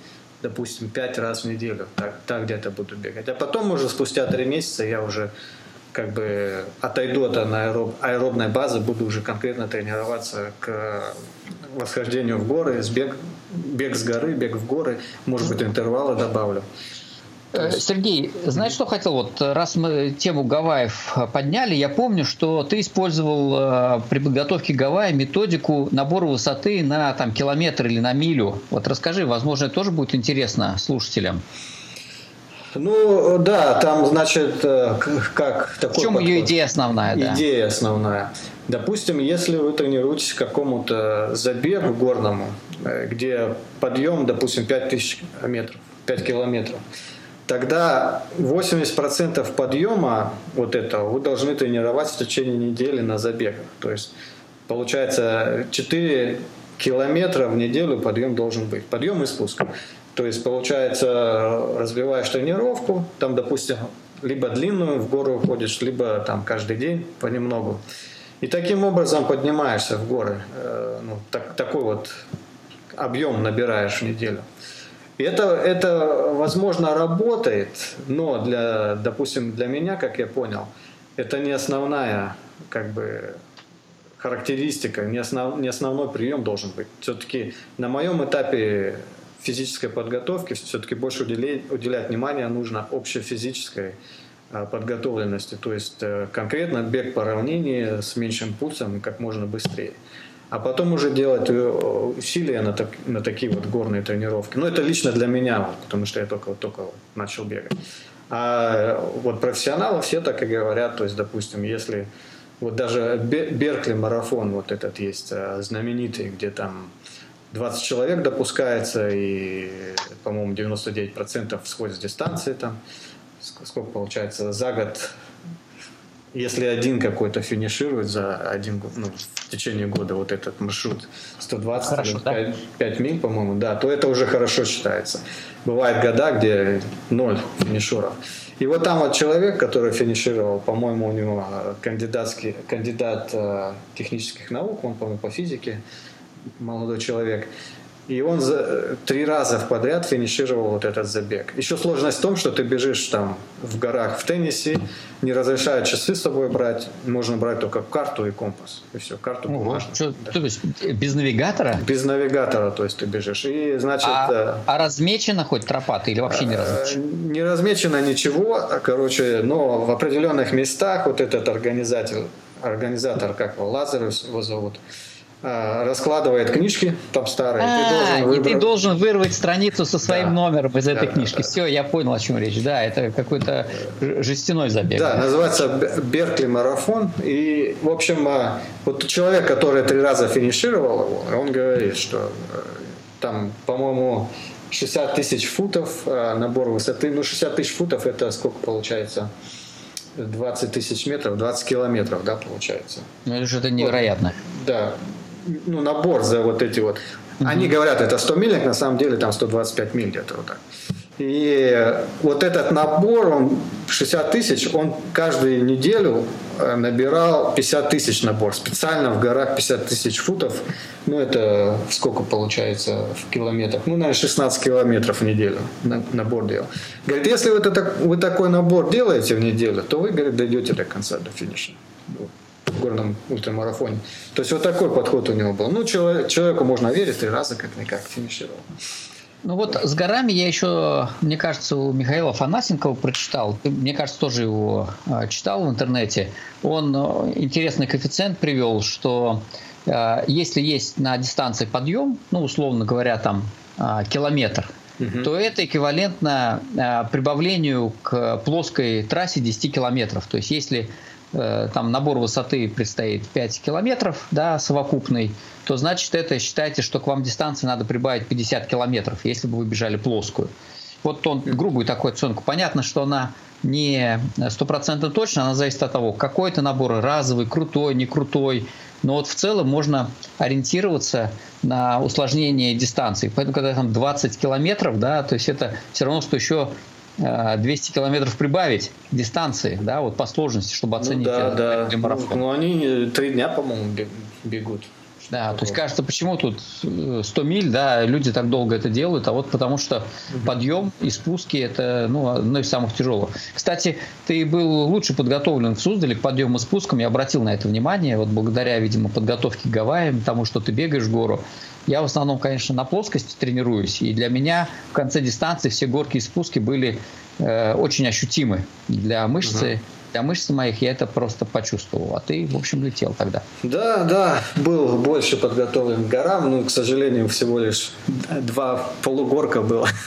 допустим, пять раз в неделю. Так, так где-то буду бегать. А потом уже спустя три месяца я уже как бы отойду от аэроб, аэробной базы, буду уже конкретно тренироваться к восхождению в горы, с бег, бег с горы, бег в горы, может быть, интервалы добавлю. Э, Сергей, знаешь, что хотел? Вот раз мы тему Гавайев подняли, я помню, что ты использовал э, при подготовке Гавайи методику набора высоты на там, километр или на милю. Вот расскажи, возможно, это тоже будет интересно слушателям. Ну, да, там, значит, э, как такой... В чем подход? ее идея основная, да? Идея основная. Допустим, если вы тренируетесь какому-то забегу горному, где подъем, допустим, 5000 метров, 5 километров, тогда 80% подъема вот этого вы должны тренировать в течение недели на забегах. То есть получается 4 километра в неделю подъем должен быть. Подъем и спуск. То есть получается разбиваешь тренировку, там допустим либо длинную в гору уходишь, либо там каждый день понемногу. И таким образом поднимаешься в горы. Э, ну, так, такой вот объем набираешь в неделю. Это, это, возможно, работает, но для, допустим, для меня, как я понял, это не основная как бы, характеристика, не, основ, не основной прием должен быть. Все-таки на моем этапе физической подготовки все-таки больше уделять, уделять внимание нужно общей физической а, подготовленности, то есть э, конкретно бег по равнине с меньшим пульсом как можно быстрее а потом уже делать э, усилия на, так, на такие вот горные тренировки. Ну, это лично для меня, потому что я только, только начал бегать. А вот профессионалы все так и говорят, то есть, допустим, если вот даже Беркли марафон вот этот есть э, знаменитый, где там 20 человек допускается, и, по-моему, 99% сходят с дистанции там. Сколько получается? За год если один какой-то финиширует за один ну, в течение года вот этот маршрут 120 хорошо, 5, да? 5 миль, по-моему, да, то это уже хорошо считается. Бывают года, где ноль финишеров. И вот там вот человек, который финишировал, по-моему, у него кандидатский, кандидат э, технических наук, он, по-моему, по физике, молодой человек. И он за, три раза в подряд финишировал вот этот забег. Еще сложность в том, что ты бежишь там в горах в Теннесси, не разрешают часы с собой брать, можно брать только карту и компас. И все, карту бумажную. Что, да. То есть без навигатора? Без навигатора, то есть ты бежишь. И значит... А, а размечена хоть тропа или вообще не размечена? Не размечено ничего, короче, но в определенных местах вот этот организатор, организатор как его, Лазарев его зовут, а, раскладывает книжки, там старые. А, ты должен. И ты должен вырвать страницу со своим да. номером из этой да, книжки. Да, Все, я понял, о чем речь. Да, это какой-то жестяной забег. Да, называется Беркли марафон. И, в общем, а, вот человек, который три раза финишировал его, он говорит, что э, там, по-моему, 60 тысяч футов а, набор высоты. Ну, 60 тысяч футов это сколько получается? 20 тысяч метров, 20 километров, да, получается. Ну, это же это невероятно. Вот, да, ну, набор за вот эти вот. Угу. Они говорят, это 100 миль, на самом деле там 125 миль где-то вот так. И вот этот набор, он 60 тысяч, он каждую неделю э, набирал 50 тысяч набор. Специально в горах 50 тысяч футов. Ну, это сколько получается в километрах? Ну, наверное, 16 километров в неделю набор делал. Говорит, если вы, это, вы такой набор делаете в неделю, то вы, говорит, дойдете до конца, до финиша в горном ультрамарафоне. То есть вот такой подход у него был. Ну, человек, человеку можно верить, три раза как-никак финишировал. Ну вот с горами я еще, мне кажется, у Михаила Фанасенкова прочитал. Мне кажется, тоже его а, читал в интернете. Он а, интересный коэффициент привел, что а, если есть на дистанции подъем, ну, условно говоря, там километр, угу. то это эквивалентно прибавлению к плоской трассе 10 километров. То есть если Э, там набор высоты предстоит 5 километров, да, совокупный, то значит это считайте, что к вам дистанции надо прибавить 50 километров, если бы вы бежали плоскую. Вот он грубую такую оценку. Понятно, что она не стопроцентно точно, она зависит от того, какой это набор, разовый, крутой, не крутой. Но вот в целом можно ориентироваться на усложнение дистанции. Поэтому, когда там 20 километров, да, то есть это все равно, что еще 200 километров прибавить дистанции, да, вот по сложности, чтобы ну оценить ну, да, да. марафон. Ну, ну, они три дня, по-моему, бегут. Да, то есть кажется, почему тут 100 э, миль, да, люди так долго это делают, а вот потому что подъем и спуски это ну, одно из самых тяжелых. Кстати, ты был лучше подготовлен в Суздале к подъему и спускам, я обратил на это внимание, вот благодаря, видимо, подготовке к Гавайям, тому, что ты бегаешь в гору, я в основном, конечно, на плоскости тренируюсь, и для меня в конце дистанции все горки и спуски были э, очень ощутимы для мышцы. Угу. Для мышц моих я это просто почувствовал, а ты, в общем, летел тогда. Да, да, был больше подготовлен к горам, но, к сожалению, всего лишь два полугорка было.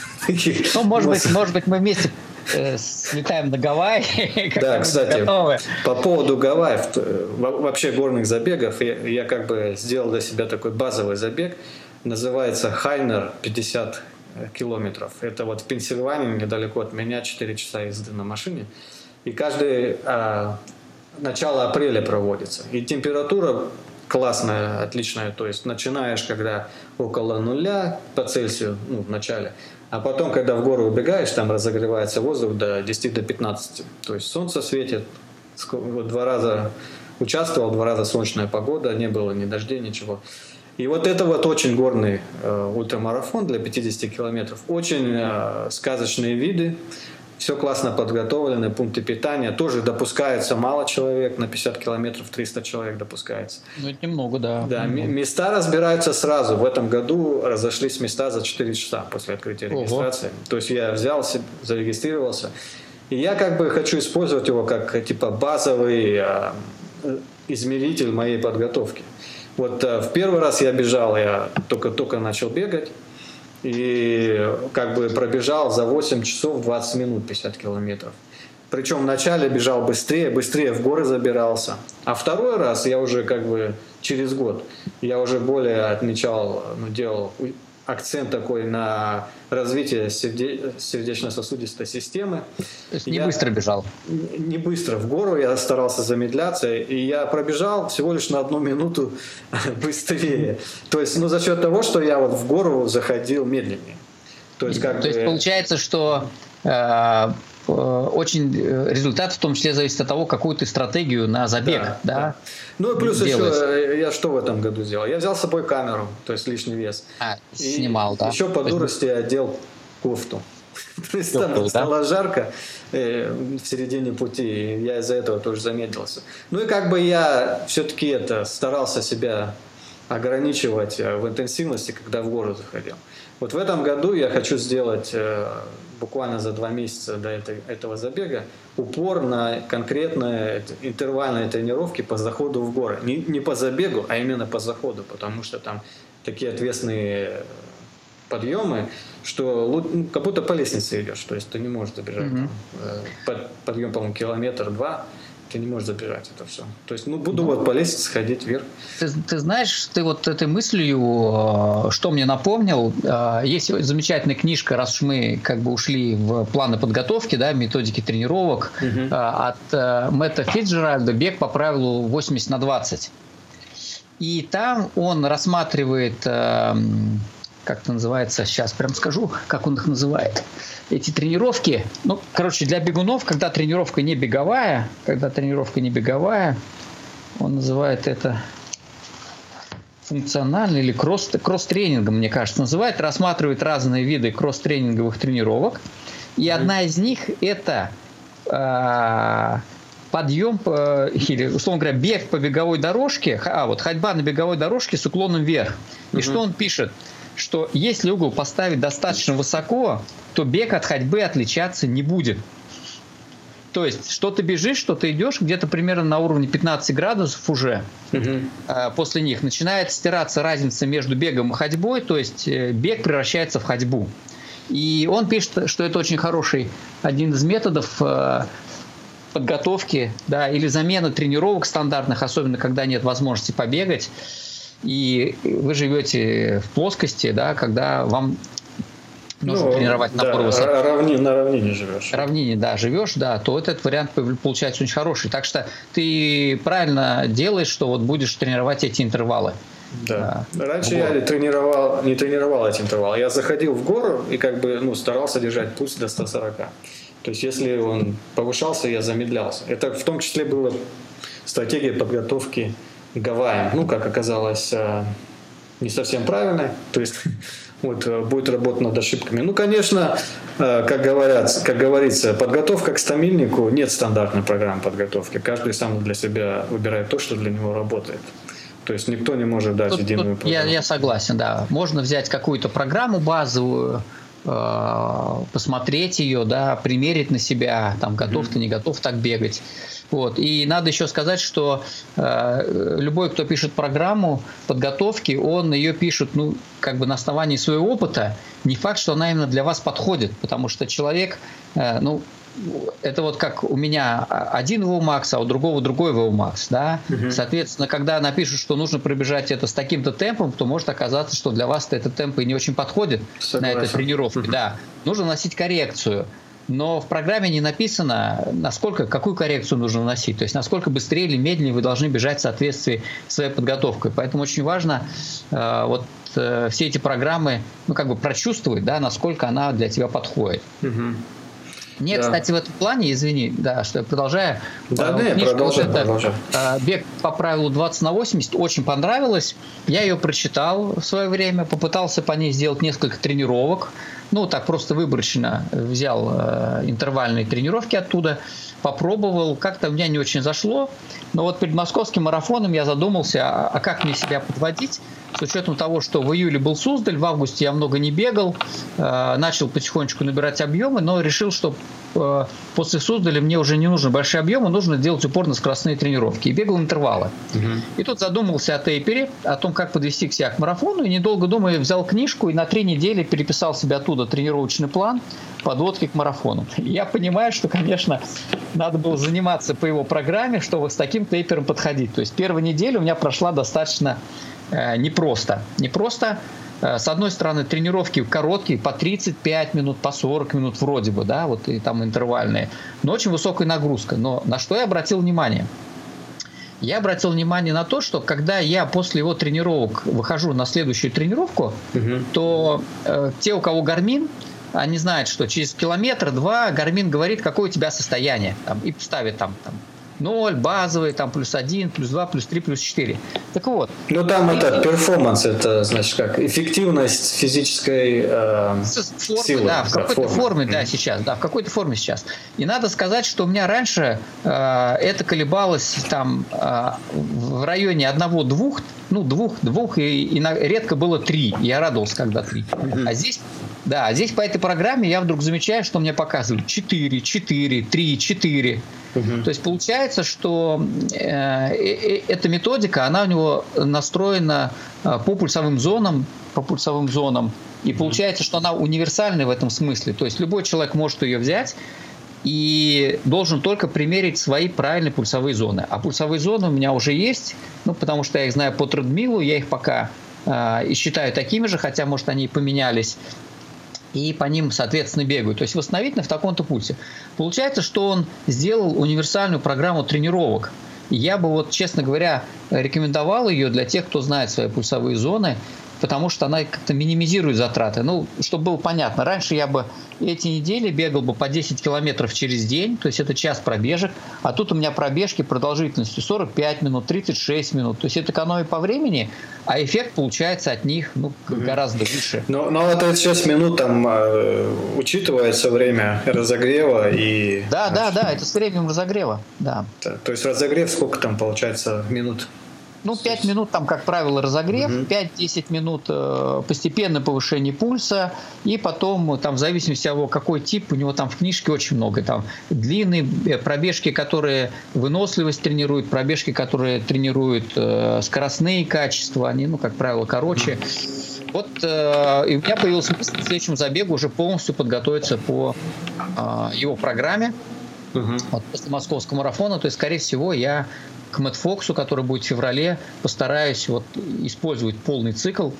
Ну, может быть, может быть, мы вместе э, слетаем на Гавайи. Да, кстати, готовы. по поводу Гавайев, э, вообще горных забегов, я, я как бы сделал для себя такой базовый забег, называется Хайнер 50 километров. Это вот в Пенсильвании, недалеко от меня, 4 часа езды на машине. И каждый а, начало апреля проводится. И температура классная, отличная. То есть начинаешь, когда около нуля по Цельсию, ну, в начале, а потом, когда в гору убегаешь, там разогревается воздух до 10 до 15. То есть солнце светит. Два раза участвовал, два раза солнечная погода, не было ни дождей, ничего. И вот это вот очень горный э, ультрамарафон для 50 километров. Очень э, сказочные виды все классно подготовлены, пункты питания. Тоже допускается мало человек, на 50 километров 300 человек допускается. Ну, это немного, да. Да, немного. места разбираются сразу. В этом году разошлись места за 4 часа после открытия Ого. регистрации. То есть я взял, зарегистрировался. И я как бы хочу использовать его как типа базовый а, измеритель моей подготовки. Вот а, в первый раз я бежал, я только-только начал бегать. И как бы пробежал за 8 часов 20 минут 50 километров. Причем вначале бежал быстрее, быстрее в горы забирался. А второй раз я уже как бы через год, я уже более отмечал, ну, делал акцент такой на развитие серде... сердечно-сосудистой системы. То есть не я... быстро бежал? Не быстро. В гору я старался замедляться, и я пробежал всего лишь на одну минуту быстрее. То есть, ну, за счет того, что я вот в гору заходил медленнее. То есть, как То бы... есть получается, что э, Э, очень э, результат в том числе зависит от того, какую ты стратегию на забег, да. да? да. Ну и плюс делаешь. еще я что в этом году сделал? Я взял с собой камеру, то есть лишний вес. А, снимал, и да. Еще по дурости я одел кофту. То есть там стало жарко э, в середине пути, и я из-за этого тоже замедлился. Ну и как бы я все-таки это старался себя ограничивать в интенсивности, когда в город заходил. Вот в этом году я хочу сделать буквально за два месяца до этой, этого забега упор на конкретные интервальные тренировки по заходу в горы. Не, не по забегу, а именно по заходу, потому что там такие ответственные подъемы, что ну, как будто по лестнице идешь, то есть ты не можешь. Mm-hmm. Там, э, подъем, по-моему, километр-два, ты не можешь забирать это все. То есть, ну, буду ну, вот по лестнице сходить вверх. Ты, ты знаешь, ты вот этой мыслью, э, что мне напомнил, э, есть замечательная книжка, раз уж мы как бы ушли в планы подготовки, да, методики тренировок, угу. от Мэтта Фитджеральда «Бег по правилу 80 на 20». И там он рассматривает как это называется, сейчас прям скажу, как он их называет. Эти тренировки, ну, короче, для бегунов, когда тренировка не беговая, когда тренировка не беговая, он называет это функциональный или кросс, кросс-тренингом, мне кажется, называет, рассматривает разные виды кросс-тренинговых тренировок. И одна из них это э, подъем э, или, условно говоря, бег по беговой дорожке, а вот ходьба на беговой дорожке с уклоном вверх. И угу. что он пишет? Что если угол поставить достаточно высоко, то бег от ходьбы отличаться не будет. То есть, что ты бежишь, что ты идешь, где-то примерно на уровне 15 градусов уже угу. э, после них начинает стираться разница между бегом и ходьбой, то есть э, бег превращается в ходьбу. И он пишет, что это очень хороший один из методов э, подготовки, да, или замены тренировок стандартных, особенно когда нет возможности побегать и вы живете в плоскости, да, когда вам нужно ну, тренировать напор да, высоты. Равни, на равнине живешь. Равнине, да, живешь, да, то этот вариант получается очень хороший. Так что ты правильно делаешь, что вот будешь тренировать эти интервалы. Да. да. Раньше я тренировал, не тренировал эти интервалы. Я заходил в гору и как бы ну, старался держать пульс до 140. То есть если он повышался, я замедлялся. Это в том числе была стратегия подготовки Гавайям, ну, как оказалось, э, не совсем правильной. То есть вот, э, будет работа над ошибками. Ну, конечно, э, как, говорят, как говорится, подготовка к стамильнику нет стандартной программы подготовки. Каждый сам для себя выбирает то, что для него работает. То есть никто не может дать тут, единую тут программу. Я, я согласен, да. Можно взять какую-то программу базовую, посмотреть ее, да, примерить на себя, там, готов mm-hmm. ты, не готов так бегать. Вот. И надо еще сказать, что э, любой, кто пишет программу подготовки, он ее пишет ну, как бы на основании своего опыта. Не факт, что она именно для вас подходит, потому что человек, э, ну, это вот как у меня один VMAX, а у другого другой VMAX, да. Угу. Соответственно, когда напишут, что нужно пробежать это с таким-то темпом, то может оказаться, что для вас этот темп и не очень подходит Согласен. на этой тренировке, угу. да. Нужно носить коррекцию но в программе не написано, насколько, какую коррекцию нужно вносить, то есть насколько быстрее или медленнее вы должны бежать в соответствии с своей подготовкой. Поэтому очень важно э, вот э, все эти программы, ну как бы прочувствовать, да, насколько она для тебя подходит. Угу. Мне, да. кстати, в этом плане, извини, да, что я продолжаю. Да, да, книжка, продолжай, вот продолжай. Это, бег по правилу 20 на 80 очень понравилась. Я ее прочитал в свое время, попытался по ней сделать несколько тренировок ну, так просто выборочно взял э, интервальные тренировки оттуда, попробовал, как-то у меня не очень зашло, но вот перед московским марафоном я задумался, а, а как мне себя подводить, с учетом того, что в июле был Суздаль, в августе я много не бегал, э, начал потихонечку набирать объемы, но решил, что э, после Суздаля мне уже не нужны большие объемы, нужно делать упор на скоростные тренировки. И бегал интервалы. Угу. И тут задумался о тейпере, о том, как подвести себя к марафону, и недолго думая, взял книжку и на три недели переписал себе оттуда тренировочный план подводки к марафону. И я понимаю, что, конечно, надо было заниматься по его программе, чтобы с таким тейпером подходить. То есть первая неделя у меня прошла достаточно непросто. Непросто, э, с одной стороны, тренировки короткие, по 35 минут, по 40 минут вроде бы, да, вот и там интервальные, но очень высокая нагрузка. Но на что я обратил внимание? Я обратил внимание на то, что когда я после его тренировок выхожу на следующую тренировку, угу. то э, те, у кого гармин, они знают, что через километр-два Garmin говорит, какое у тебя состояние, там, и ставит там, там 0, базовый, там плюс 1, плюс 2, плюс 3, плюс 4. Так вот. Ну там и, это performance, это значит как эффективность физической э, формы, силы. Да, в какой-то форме, форме да, сейчас, да, в какой-то форме сейчас. И надо сказать, что у меня раньше э, это колебалось там э, в районе одного-двух, ну двух, двух и, и на, редко было три. Я радовался, когда три. А здесь Да, здесь по этой программе я вдруг замечаю, что мне показывают 4, 4, 3, 4. Угу. То есть получается, что э, э, эта методика, она у него настроена э, по пульсовым зонам, по пульсовым зонам. И получается, что она универсальная в этом смысле. То есть любой человек может ее взять и должен только примерить свои правильные пульсовые зоны. А пульсовые зоны у меня уже есть, ну, потому что я их знаю по трудмилу, я их пока э, и считаю такими же, хотя, может, они и поменялись и по ним, соответственно, бегают. То есть восстановительно в таком-то пульсе. Получается, что он сделал универсальную программу тренировок. Я бы вот, честно говоря, рекомендовал ее для тех, кто знает свои пульсовые зоны, потому что она как-то минимизирует затраты. Ну, чтобы было понятно, раньше я бы эти недели бегал бы по 10 километров через день, то есть это час пробежек, а тут у меня пробежки продолжительностью 45 минут, 36 минут, то есть это экономия по времени, а эффект получается от них ну, гораздо выше. Ну вот это сейчас минут там э, учитывается время разогрева и... Да, да, да, это с временем разогрева, да. То есть разогрев сколько там получается минут? Ну, 5 минут там, как правило, разогрев, угу. 5-10 минут э, постепенное повышение пульса, и потом, там, в зависимости от того, какой тип, у него там в книжке очень много. Там длинные э, пробежки, которые выносливость тренируют, пробежки, которые тренируют э, скоростные качества, они, ну, как правило, короче. Вот э, и у меня появился мысль к следующему забегу уже полностью подготовиться по э, его программе. Угу. Вот после московского марафона, то есть, скорее всего, я к Мэтт Фоксу, который будет в феврале, постараюсь вот использовать полный цикл.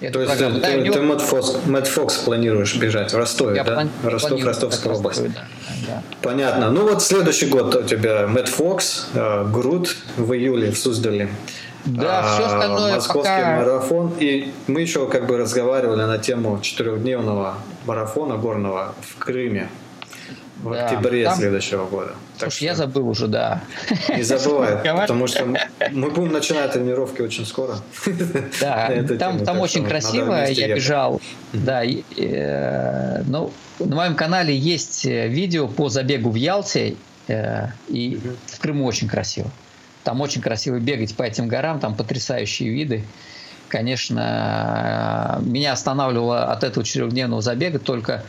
То есть ты, да, ты, него... ты Мэтт, Фокс, Мэтт Фокс планируешь бежать в Ростове, Я да? Плани... Ростов, Ростовская область. Да, да. Понятно. Ну вот следующий год у тебя Мэтт Фокс, э, Груд в июле в Суздале. Да, а, все остальное Московский пока... марафон. И мы еще как бы разговаривали на тему четырехдневного марафона горного в Крыме в да, октябре там... следующего года. Так Слушай, что... я забыл уже, да. Не забывай, потому что мы будем начинать тренировки очень скоро. Да, там, там очень красиво, я бежал. Да, и, э, ну, на моем канале есть э, видео по забегу в Ялте, э, и в Крыму очень красиво. Там очень красиво бегать по этим горам, там потрясающие виды. Конечно, меня останавливало от этого четырехдневного забега только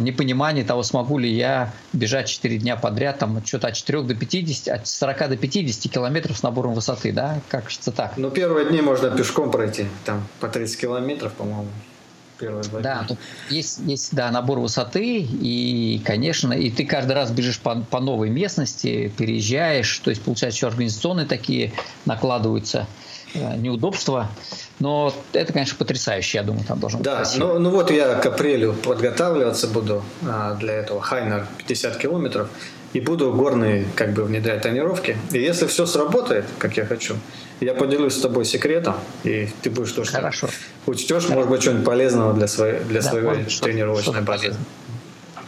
непонимание того, смогу ли я бежать 4 дня подряд, там что-то от 4 до 50, от 40 до 50 километров с набором высоты, да? Как кажется так. Ну, первые дни можно пешком пройти, там по 30 километров, по-моему. Первые да, тут есть, есть да, набор высоты, и, конечно, и ты каждый раз бежишь по, по новой местности, переезжаешь, то есть, получается, еще организационные такие накладываются э, неудобства. Но это, конечно, потрясающе, я думаю, там должен да, быть Да, ну, ну вот я к апрелю подготавливаться буду а, для этого. Хайнер 50 километров. И буду горные как бы внедрять тренировки. И если все сработает, как я хочу, я поделюсь с тобой секретом, и ты будешь тоже Хорошо. учтешь, Хорошо. может быть, что-нибудь полезного для своей, для да, своей тренировочной базы.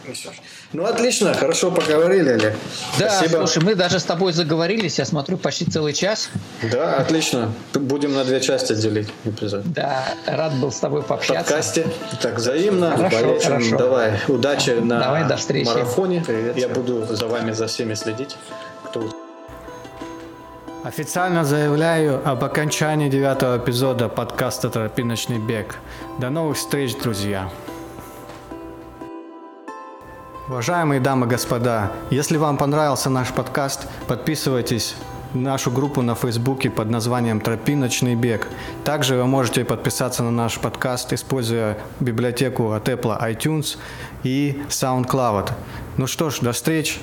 Полезно. Ну, отлично, хорошо поговорили, Олег. Да, Спасибо. слушай, мы даже с тобой заговорились, я смотрю, почти целый час. Да, отлично. Будем на две части делить эпизод. Да, рад был с тобой пообщаться. В подкасте. Так, взаимно. Хорошо, хорошо. Давай, удачи на Давай, до встречи. марафоне. Привет. Я буду за вами, за всеми следить. Кто... Официально заявляю об окончании девятого эпизода подкаста «Тропиночный бег». До новых встреч, друзья! Уважаемые дамы и господа, если вам понравился наш подкаст, подписывайтесь на нашу группу на Фейсбуке под названием «Тропиночный бег». Также вы можете подписаться на наш подкаст, используя библиотеку от Apple iTunes и SoundCloud. Ну что ж, до встречи!